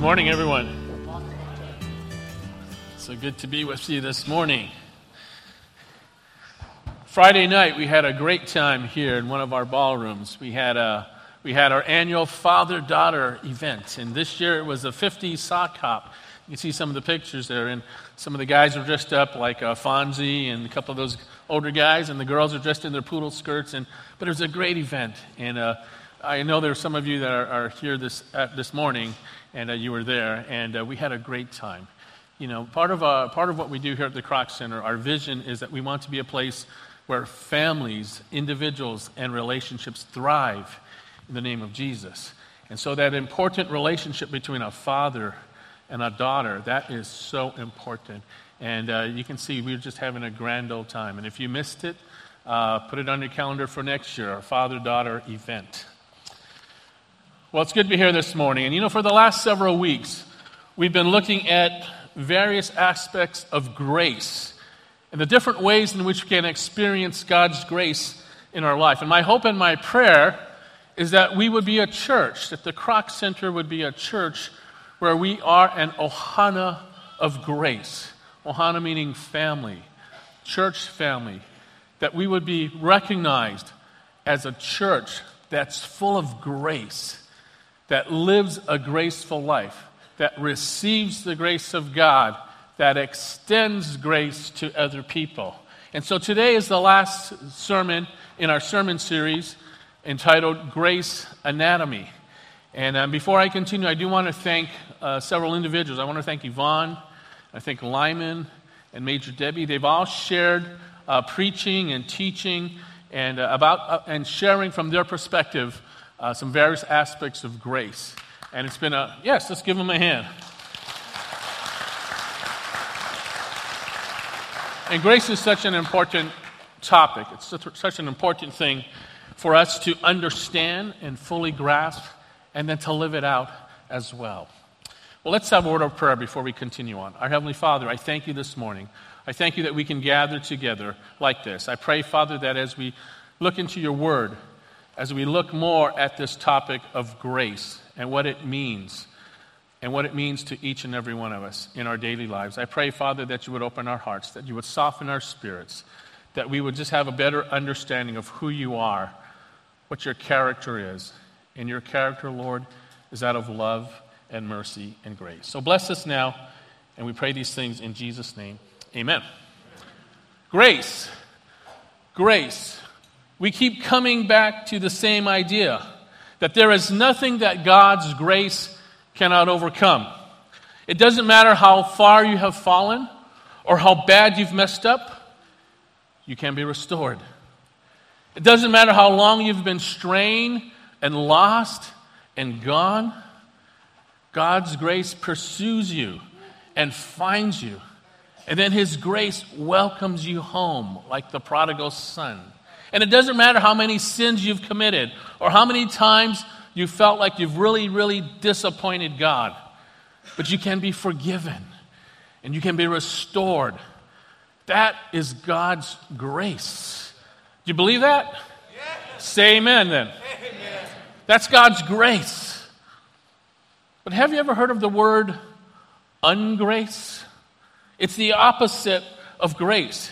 Good morning, everyone. So good to be with you this morning. Friday night, we had a great time here in one of our ballrooms. We had, a, we had our annual father daughter event, and this year it was a 50 sock hop. You can see some of the pictures there, and some of the guys are dressed up like uh, Fonzie and a couple of those older guys, and the girls are dressed in their poodle skirts. And, but it was a great event, and uh, I know there are some of you that are, are here this, uh, this morning, and uh, you were there, and uh, we had a great time. You know, part of, uh, part of what we do here at the Kroc Center, our vision is that we want to be a place where families, individuals, and relationships thrive in the name of Jesus. And so that important relationship between a father and a daughter, that is so important. And uh, you can see we're just having a grand old time. And if you missed it, uh, put it on your calendar for next year, our father daughter event. Well, it's good to be here this morning. And you know, for the last several weeks, we've been looking at various aspects of grace and the different ways in which we can experience God's grace in our life. And my hope and my prayer is that we would be a church, that the Kroc Center would be a church where we are an ohana of grace. Ohana meaning family, church family. That we would be recognized as a church that's full of grace that lives a graceful life, that receives the grace of God, that extends grace to other people. And so today is the last sermon in our sermon series entitled Grace Anatomy. And um, before I continue, I do want to thank uh, several individuals. I want to thank Yvonne, I thank Lyman, and Major Debbie. They've all shared uh, preaching and teaching and, uh, about, uh, and sharing from their perspective uh, some various aspects of grace. And it's been a, yes, let's give them a hand. And grace is such an important topic. It's such an important thing for us to understand and fully grasp and then to live it out as well. Well, let's have a word of prayer before we continue on. Our Heavenly Father, I thank you this morning. I thank you that we can gather together like this. I pray, Father, that as we look into your word, as we look more at this topic of grace and what it means and what it means to each and every one of us in our daily lives. I pray, Father, that you would open our hearts, that you would soften our spirits, that we would just have a better understanding of who you are, what your character is. And your character, Lord, is that of love and mercy and grace. So bless us now, and we pray these things in Jesus' name. Amen. Grace. Grace we keep coming back to the same idea that there is nothing that God's grace cannot overcome. It doesn't matter how far you have fallen or how bad you've messed up, you can be restored. It doesn't matter how long you've been strained and lost and gone, God's grace pursues you and finds you. And then His grace welcomes you home like the prodigal son. And it doesn't matter how many sins you've committed or how many times you felt like you've really, really disappointed God, but you can be forgiven and you can be restored. That is God's grace. Do you believe that? Yes. Say amen then. Amen. That's God's grace. But have you ever heard of the word ungrace? It's the opposite of grace.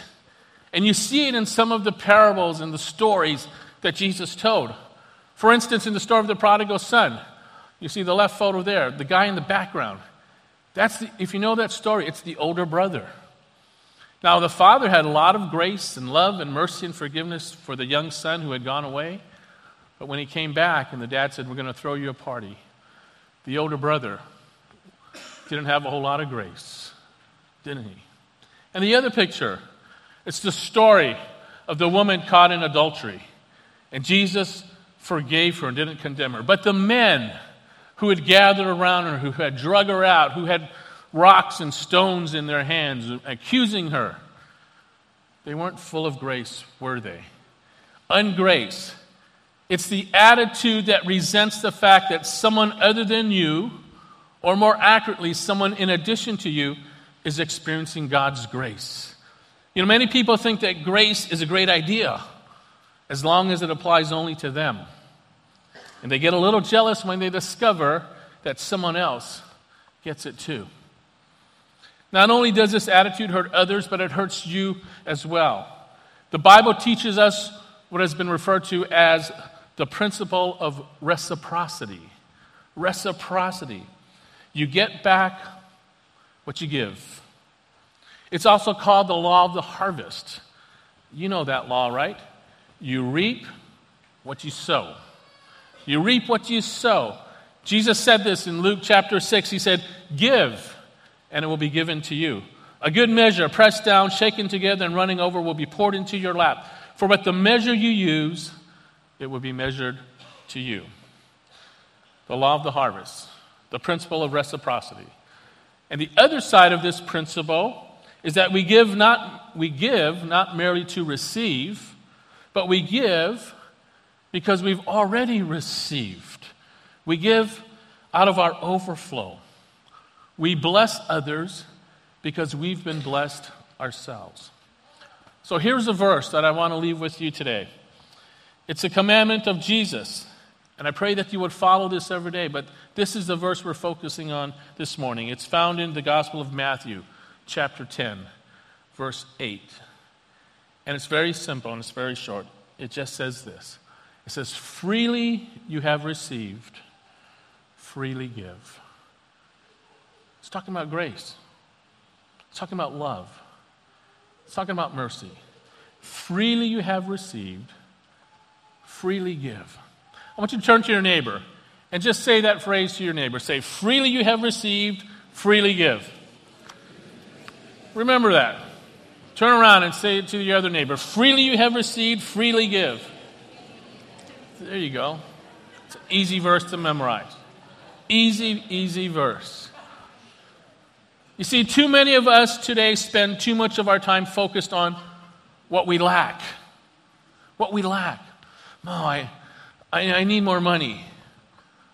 And you see it in some of the parables and the stories that Jesus told. For instance, in the story of the prodigal son, you see the left photo there, the guy in the background. That's the, if you know that story, it's the older brother. Now, the father had a lot of grace and love and mercy and forgiveness for the young son who had gone away. But when he came back and the dad said, We're going to throw you a party, the older brother didn't have a whole lot of grace, didn't he? And the other picture, it's the story of the woman caught in adultery. And Jesus forgave her and didn't condemn her. But the men who had gathered around her, who had drug her out, who had rocks and stones in their hands, accusing her, they weren't full of grace, were they? Ungrace. It's the attitude that resents the fact that someone other than you, or more accurately, someone in addition to you, is experiencing God's grace. You know, many people think that grace is a great idea as long as it applies only to them. And they get a little jealous when they discover that someone else gets it too. Not only does this attitude hurt others, but it hurts you as well. The Bible teaches us what has been referred to as the principle of reciprocity. Reciprocity. You get back what you give. It's also called the law of the harvest. You know that law, right? You reap what you sow. You reap what you sow. Jesus said this in Luke chapter 6. He said, Give, and it will be given to you. A good measure, pressed down, shaken together, and running over, will be poured into your lap. For with the measure you use, it will be measured to you. The law of the harvest, the principle of reciprocity. And the other side of this principle is that we give not, we give not merely to receive, but we give because we've already received. We give out of our overflow. We bless others because we've been blessed ourselves. So here's a verse that I want to leave with you today. It's a commandment of Jesus. And I pray that you would follow this every day. But this is the verse we're focusing on this morning. It's found in the Gospel of Matthew, chapter 10, verse 8. And it's very simple and it's very short. It just says this It says, Freely you have received, freely give. It's talking about grace, it's talking about love, it's talking about mercy. Freely you have received, freely give. I want you to turn to your neighbor and just say that phrase to your neighbor. Say, freely you have received, freely give. Remember that. Turn around and say it to your other neighbor. Freely you have received, freely give. There you go. It's an easy verse to memorize. Easy, easy verse. You see, too many of us today spend too much of our time focused on what we lack. What we lack. Oh, I, I, I need more money.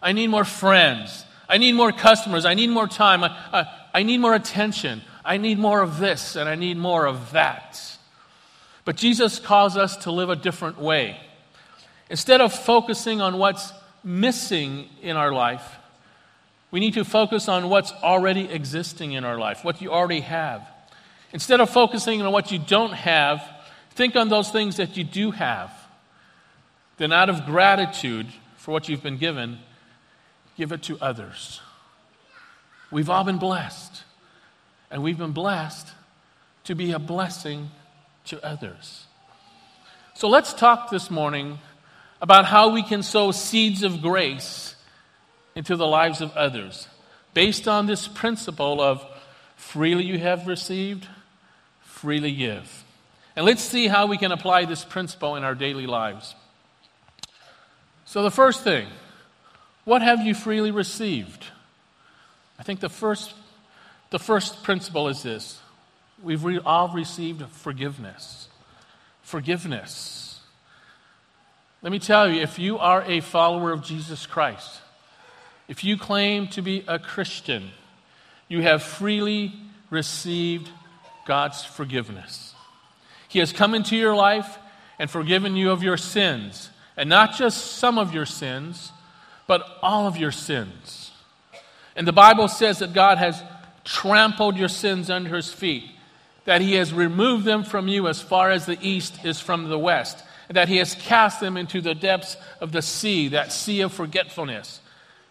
I need more friends. I need more customers. I need more time. I, I, I need more attention. I need more of this and I need more of that. But Jesus calls us to live a different way. Instead of focusing on what's missing in our life, we need to focus on what's already existing in our life, what you already have. Instead of focusing on what you don't have, think on those things that you do have. Then, out of gratitude for what you've been given, give it to others. We've all been blessed, and we've been blessed to be a blessing to others. So, let's talk this morning about how we can sow seeds of grace into the lives of others based on this principle of freely you have received, freely give. And let's see how we can apply this principle in our daily lives. So, the first thing, what have you freely received? I think the first, the first principle is this we've re- all received forgiveness. Forgiveness. Let me tell you, if you are a follower of Jesus Christ, if you claim to be a Christian, you have freely received God's forgiveness. He has come into your life and forgiven you of your sins and not just some of your sins, but all of your sins. And the Bible says that God has trampled your sins under his feet, that he has removed them from you as far as the east is from the west, and that he has cast them into the depths of the sea, that sea of forgetfulness.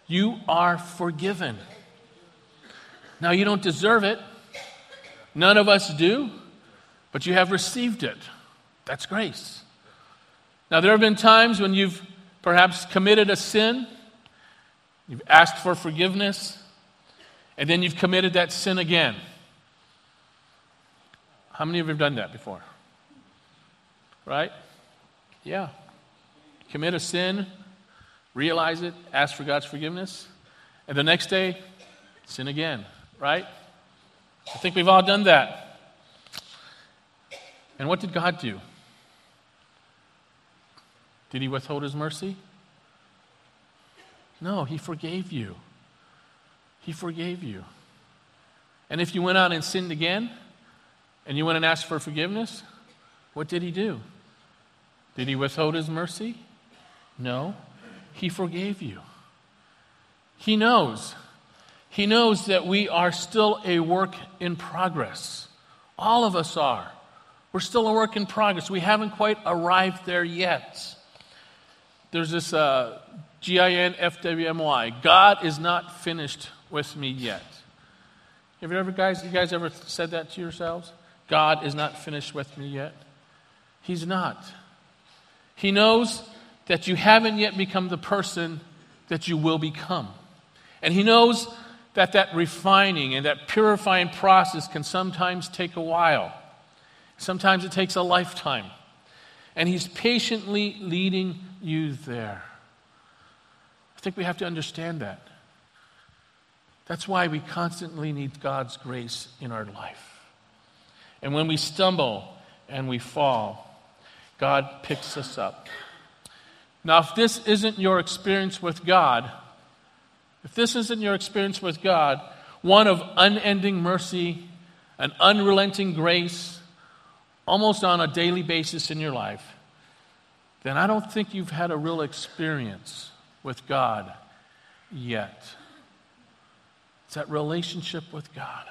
You are forgiven. Now, you don't deserve it. None of us do, but you have received it. That's grace. Now, there have been times when you've perhaps committed a sin, you've asked for forgiveness, and then you've committed that sin again. How many of you have done that before? Right? Yeah. Commit a sin, realize it, ask for God's forgiveness, and the next day, sin again. Right? I think we've all done that. And what did God do? Did he withhold his mercy? No, he forgave you. He forgave you. And if you went out and sinned again, and you went and asked for forgiveness, what did he do? Did he withhold his mercy? No, he forgave you. He knows. He knows that we are still a work in progress. All of us are. We're still a work in progress. We haven't quite arrived there yet. There's this uh, G I N F W M Y. God is not finished with me yet. Have you ever, guys, you guys ever said that to yourselves? God is not finished with me yet. He's not. He knows that you haven't yet become the person that you will become. And He knows that that refining and that purifying process can sometimes take a while. Sometimes it takes a lifetime. And He's patiently leading you there. I think we have to understand that. That's why we constantly need God's grace in our life. And when we stumble and we fall, God picks us up. Now, if this isn't your experience with God, if this isn't your experience with God, one of unending mercy, an unrelenting grace, almost on a daily basis in your life, then I don't think you've had a real experience with God yet. It's that relationship with God.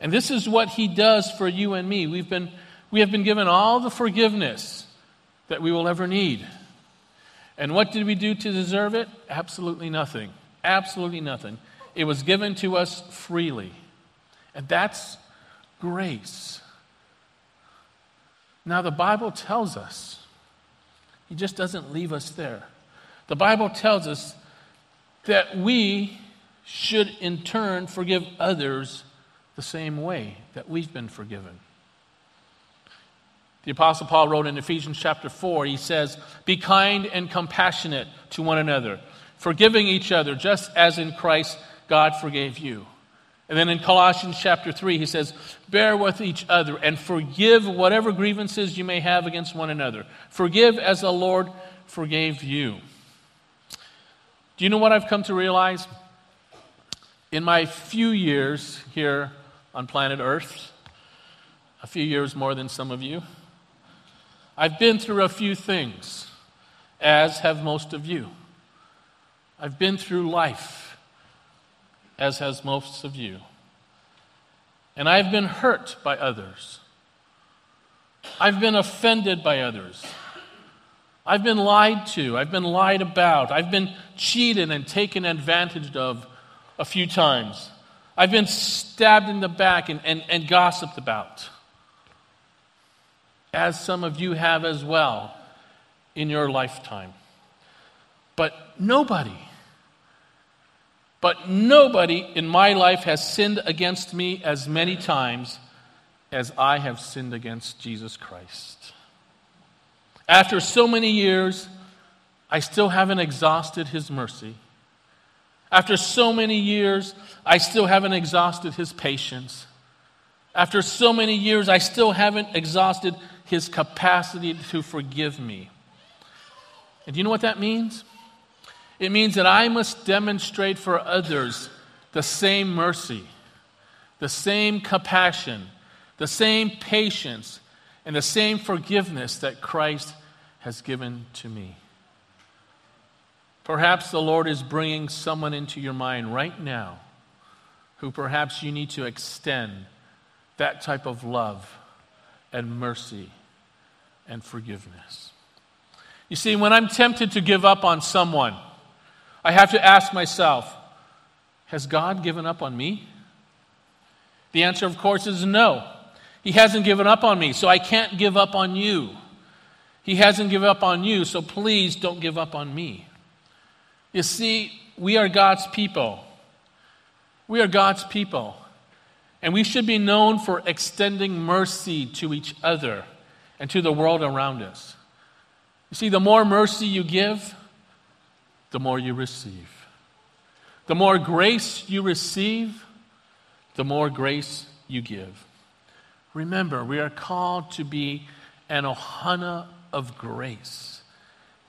And this is what He does for you and me. We've been, we have been given all the forgiveness that we will ever need. And what did we do to deserve it? Absolutely nothing. Absolutely nothing. It was given to us freely. And that's grace. Now, the Bible tells us, He just doesn't leave us there. The Bible tells us that we should in turn forgive others the same way that we've been forgiven. The Apostle Paul wrote in Ephesians chapter 4, he says, Be kind and compassionate to one another, forgiving each other, just as in Christ God forgave you. And then in Colossians chapter 3, he says, Bear with each other and forgive whatever grievances you may have against one another. Forgive as the Lord forgave you. Do you know what I've come to realize? In my few years here on planet Earth, a few years more than some of you, I've been through a few things, as have most of you. I've been through life, as has most of you. And I've been hurt by others. I've been offended by others. I've been lied to. I've been lied about. I've been cheated and taken advantage of a few times. I've been stabbed in the back and, and, and gossiped about as some of you have as well in your lifetime. But nobody, but nobody in my life has sinned against me as many times as I have sinned against Jesus Christ. After so many years, I still haven't exhausted his mercy. After so many years, I still haven't exhausted his patience. After so many years, I still haven't exhausted his capacity to forgive me. And do you know what that means? It means that I must demonstrate for others the same mercy, the same compassion, the same patience, and the same forgiveness that Christ has given to me. Perhaps the Lord is bringing someone into your mind right now who perhaps you need to extend that type of love and mercy and forgiveness. You see, when I'm tempted to give up on someone, I have to ask myself, has God given up on me? The answer, of course, is no. He hasn't given up on me, so I can't give up on you. He hasn't given up on you, so please don't give up on me. You see, we are God's people. We are God's people. And we should be known for extending mercy to each other and to the world around us. You see, the more mercy you give, the more you receive. The more grace you receive, the more grace you give. Remember, we are called to be an ohana of grace.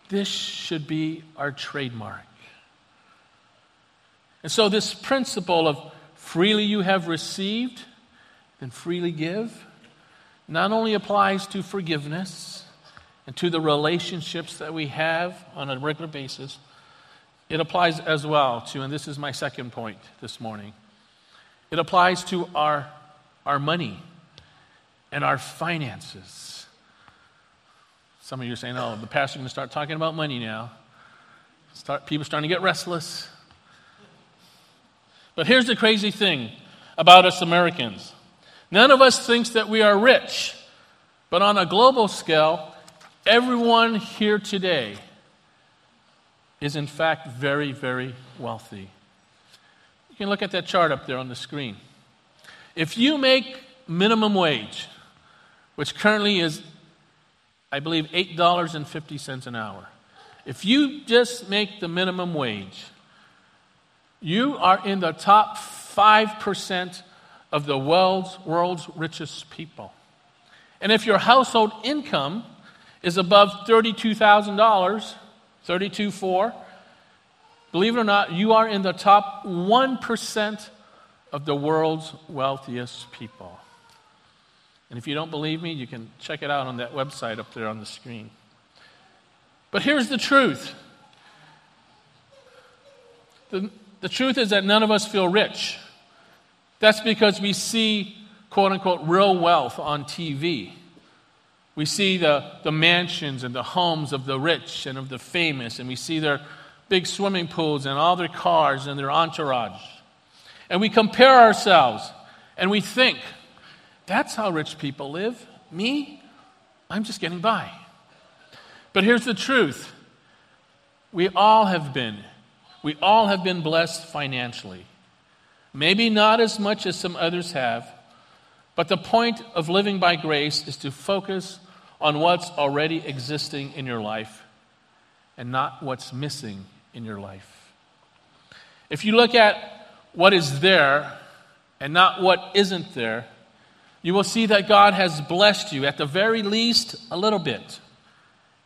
This should be our trademark. And so, this principle of freely you have received, then freely give, not only applies to forgiveness and to the relationships that we have on a regular basis, it applies as well to, and this is my second point this morning, it applies to our, our money and our finances. Some of you are saying, oh, the pastor's going to start talking about money now. Start, people starting to get restless. But here's the crazy thing about us Americans none of us thinks that we are rich. But on a global scale, everyone here today is in fact very, very wealthy. You can look at that chart up there on the screen. If you make minimum wage, which currently is, I believe, $8.50 an hour, if you just make the minimum wage, you are in the top 5% of the world's, world's richest people. And if your household income is above $32,000, 32.4, believe it or not, you are in the top 1% of the world's wealthiest people. And if you don't believe me, you can check it out on that website up there on the screen. But here's the truth the, the truth is that none of us feel rich. That's because we see, quote unquote, real wealth on TV. We see the, the mansions and the homes of the rich and of the famous, and we see their big swimming pools and all their cars and their entourage. And we compare ourselves and we think, that's how rich people live. Me, I'm just getting by. But here's the truth we all have been. We all have been blessed financially. Maybe not as much as some others have, but the point of living by grace is to focus on what's already existing in your life and not what's missing in your life. If you look at what is there and not what isn't there, you will see that God has blessed you, at the very least, a little bit.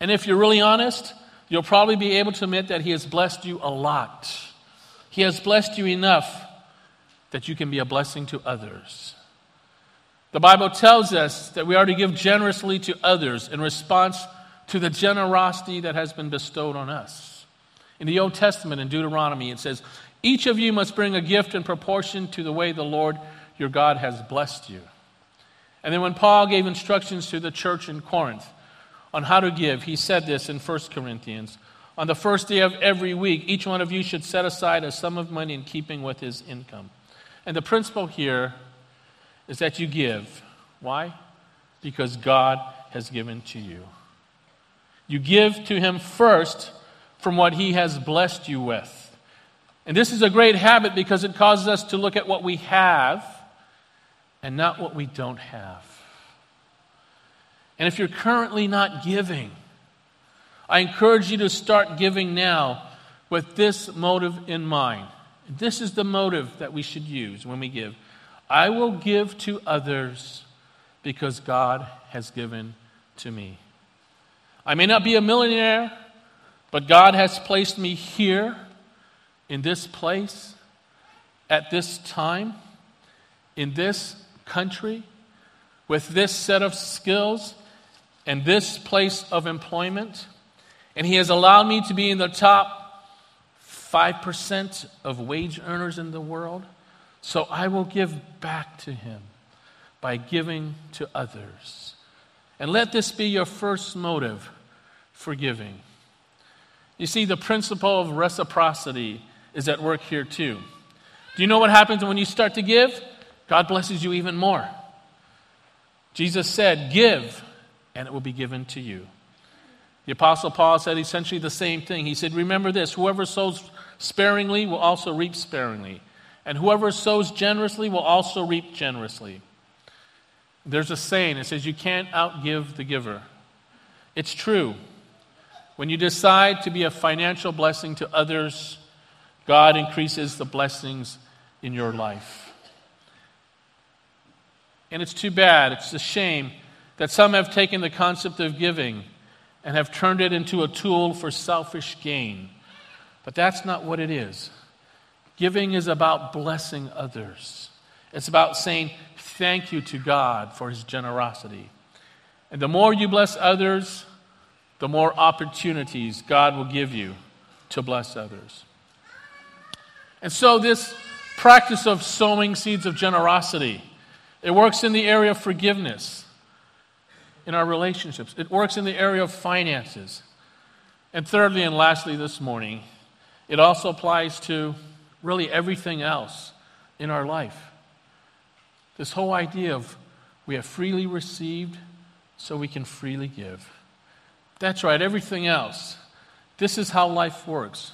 And if you're really honest, you'll probably be able to admit that He has blessed you a lot. He has blessed you enough that you can be a blessing to others. The Bible tells us that we are to give generously to others in response to the generosity that has been bestowed on us. In the Old Testament, in Deuteronomy, it says, Each of you must bring a gift in proportion to the way the Lord your God has blessed you. And then when Paul gave instructions to the church in Corinth, on how to give, he said this in 1 Corinthians. On the first day of every week, each one of you should set aside a sum of money in keeping with his income. And the principle here is that you give. Why? Because God has given to you. You give to him first from what he has blessed you with. And this is a great habit because it causes us to look at what we have and not what we don't have. And if you're currently not giving, I encourage you to start giving now with this motive in mind. This is the motive that we should use when we give. I will give to others because God has given to me. I may not be a millionaire, but God has placed me here in this place at this time, in this country, with this set of skills and this place of employment. And He has allowed me to be in the top 5% of wage earners in the world. So I will give back to Him by giving to others. And let this be your first motive for giving. You see, the principle of reciprocity is at work here too. Do you know what happens when you start to give? God blesses you even more. Jesus said, Give, and it will be given to you. The Apostle Paul said essentially the same thing. He said, Remember this whoever sows sparingly will also reap sparingly, and whoever sows generously will also reap generously. There's a saying it says, You can't outgive the giver. It's true. When you decide to be a financial blessing to others, God increases the blessings in your life. And it's too bad, it's a shame that some have taken the concept of giving and have turned it into a tool for selfish gain. But that's not what it is. Giving is about blessing others, it's about saying thank you to God for his generosity. And the more you bless others, the more opportunities God will give you to bless others. And so, this practice of sowing seeds of generosity, it works in the area of forgiveness in our relationships, it works in the area of finances. And thirdly and lastly, this morning, it also applies to really everything else in our life. This whole idea of we have freely received, so we can freely give. That's right, everything else. This is how life works.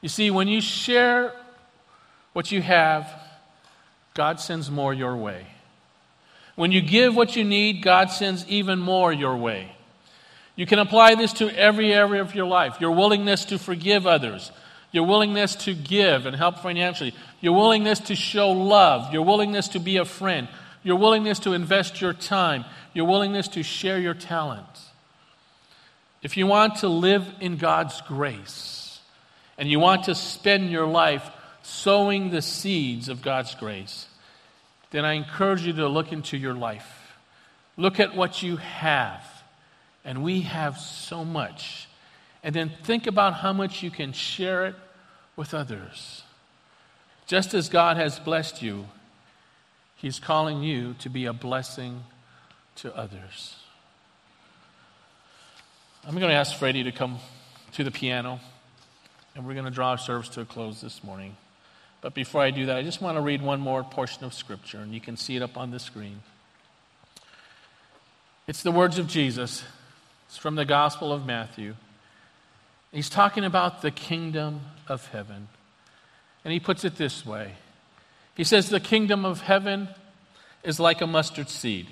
You see, when you share what you have, God sends more your way. When you give what you need, God sends even more your way. You can apply this to every area of your life your willingness to forgive others, your willingness to give and help financially, your willingness to show love, your willingness to be a friend, your willingness to invest your time, your willingness to share your talents. If you want to live in God's grace and you want to spend your life sowing the seeds of God's grace, then I encourage you to look into your life. Look at what you have. And we have so much. And then think about how much you can share it with others. Just as God has blessed you, He's calling you to be a blessing to others. I'm going to ask Freddie to come to the piano, and we're going to draw our service to a close this morning. But before I do that, I just want to read one more portion of Scripture, and you can see it up on the screen. It's the words of Jesus. It's from the Gospel of Matthew. He's talking about the kingdom of heaven. And he puts it this way He says, The kingdom of heaven is like a mustard seed,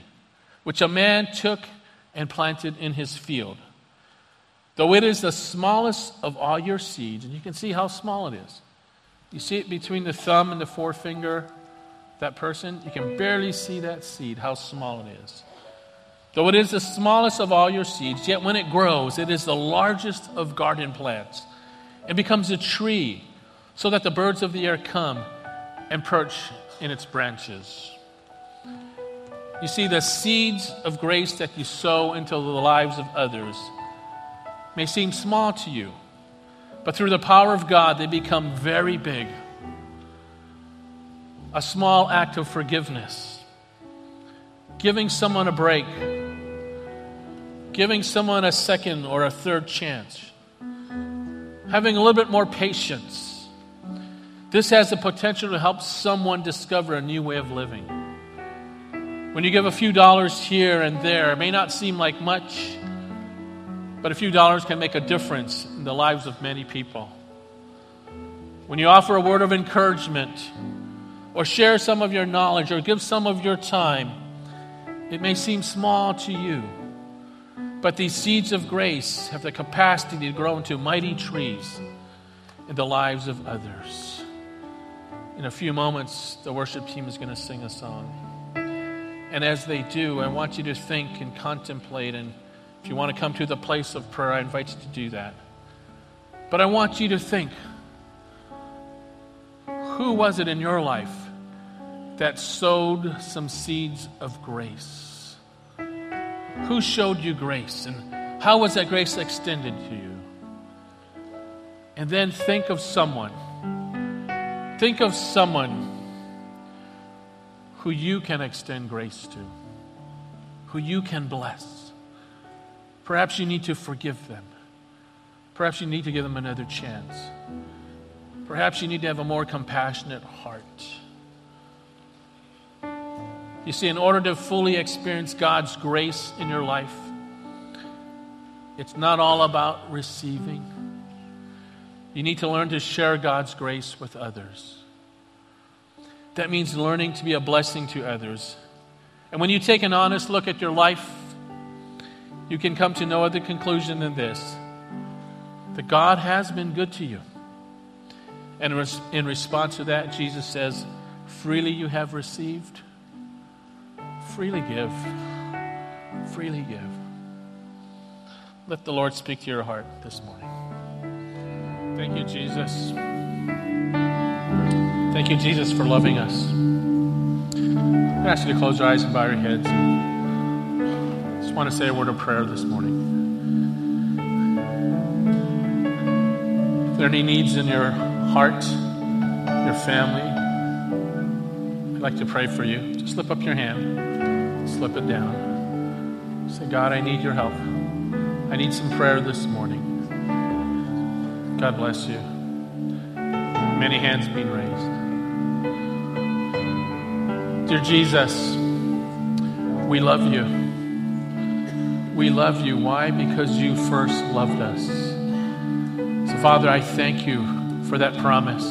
which a man took and planted in his field. Though it is the smallest of all your seeds, and you can see how small it is. You see it between the thumb and the forefinger, that person? You can barely see that seed, how small it is. Though it is the smallest of all your seeds, yet when it grows, it is the largest of garden plants and becomes a tree, so that the birds of the air come and perch in its branches. You see, the seeds of grace that you sow into the lives of others may seem small to you but through the power of God, they become very big. A small act of forgiveness, giving someone a break, giving someone a second or a third chance, having a little bit more patience. This has the potential to help someone discover a new way of living. When you give a few dollars here and there, it may not seem like much but a few dollars can make a difference in the lives of many people. When you offer a word of encouragement, or share some of your knowledge, or give some of your time, it may seem small to you. But these seeds of grace have the capacity to grow into mighty trees in the lives of others. In a few moments, the worship team is going to sing a song. And as they do, I want you to think and contemplate and if you want to come to the place of prayer, I invite you to do that. But I want you to think who was it in your life that sowed some seeds of grace? Who showed you grace? And how was that grace extended to you? And then think of someone. Think of someone who you can extend grace to, who you can bless. Perhaps you need to forgive them. Perhaps you need to give them another chance. Perhaps you need to have a more compassionate heart. You see, in order to fully experience God's grace in your life, it's not all about receiving. You need to learn to share God's grace with others. That means learning to be a blessing to others. And when you take an honest look at your life, you can come to no other conclusion than this that God has been good to you. And in response to that, Jesus says, Freely you have received, freely give. Freely give. Let the Lord speak to your heart this morning. Thank you, Jesus. Thank you, Jesus, for loving us. I ask you to close your eyes and bow your heads want to say a word of prayer this morning. If there are any needs in your heart, your family, I'd like to pray for you. Just slip up your hand, slip it down. Say, God, I need your help. I need some prayer this morning. God bless you. Many hands being raised. Dear Jesus, we love you. We love you. Why? Because you first loved us. So, Father, I thank you for that promise.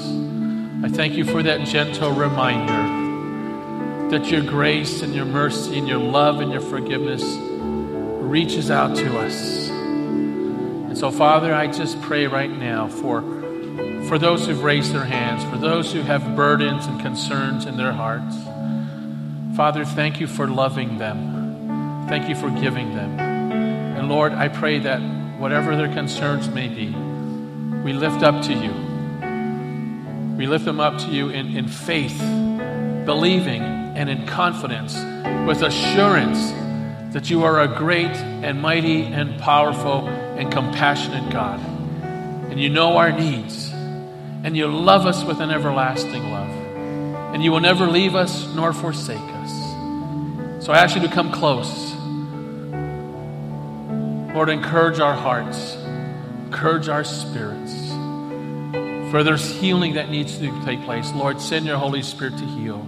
I thank you for that gentle reminder that your grace and your mercy and your love and your forgiveness reaches out to us. And so, Father, I just pray right now for, for those who've raised their hands, for those who have burdens and concerns in their hearts. Father, thank you for loving them. Thank you for giving them. And Lord, I pray that whatever their concerns may be, we lift up to you. We lift them up to you in, in faith, believing, and in confidence, with assurance that you are a great and mighty and powerful and compassionate God. And you know our needs. And you love us with an everlasting love. And you will never leave us nor forsake us. So I ask you to come close. Lord, encourage our hearts, encourage our spirits. For there's healing that needs to take place, Lord, send your Holy Spirit to heal.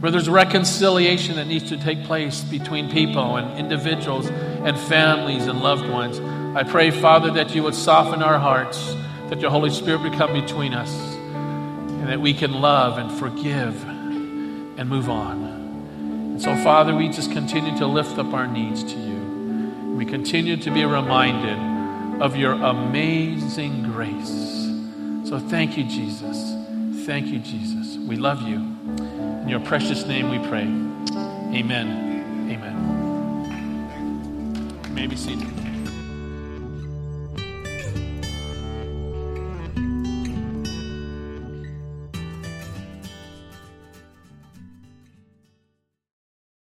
Where there's reconciliation that needs to take place between people and individuals and families and loved ones. I pray, Father, that you would soften our hearts, that your Holy Spirit would come between us, and that we can love and forgive and move on. And so, Father, we just continue to lift up our needs to you. We continue to be reminded of your amazing grace. So thank you, Jesus. Thank you, Jesus. We love you. In your precious name we pray. Amen. Amen. May be seated.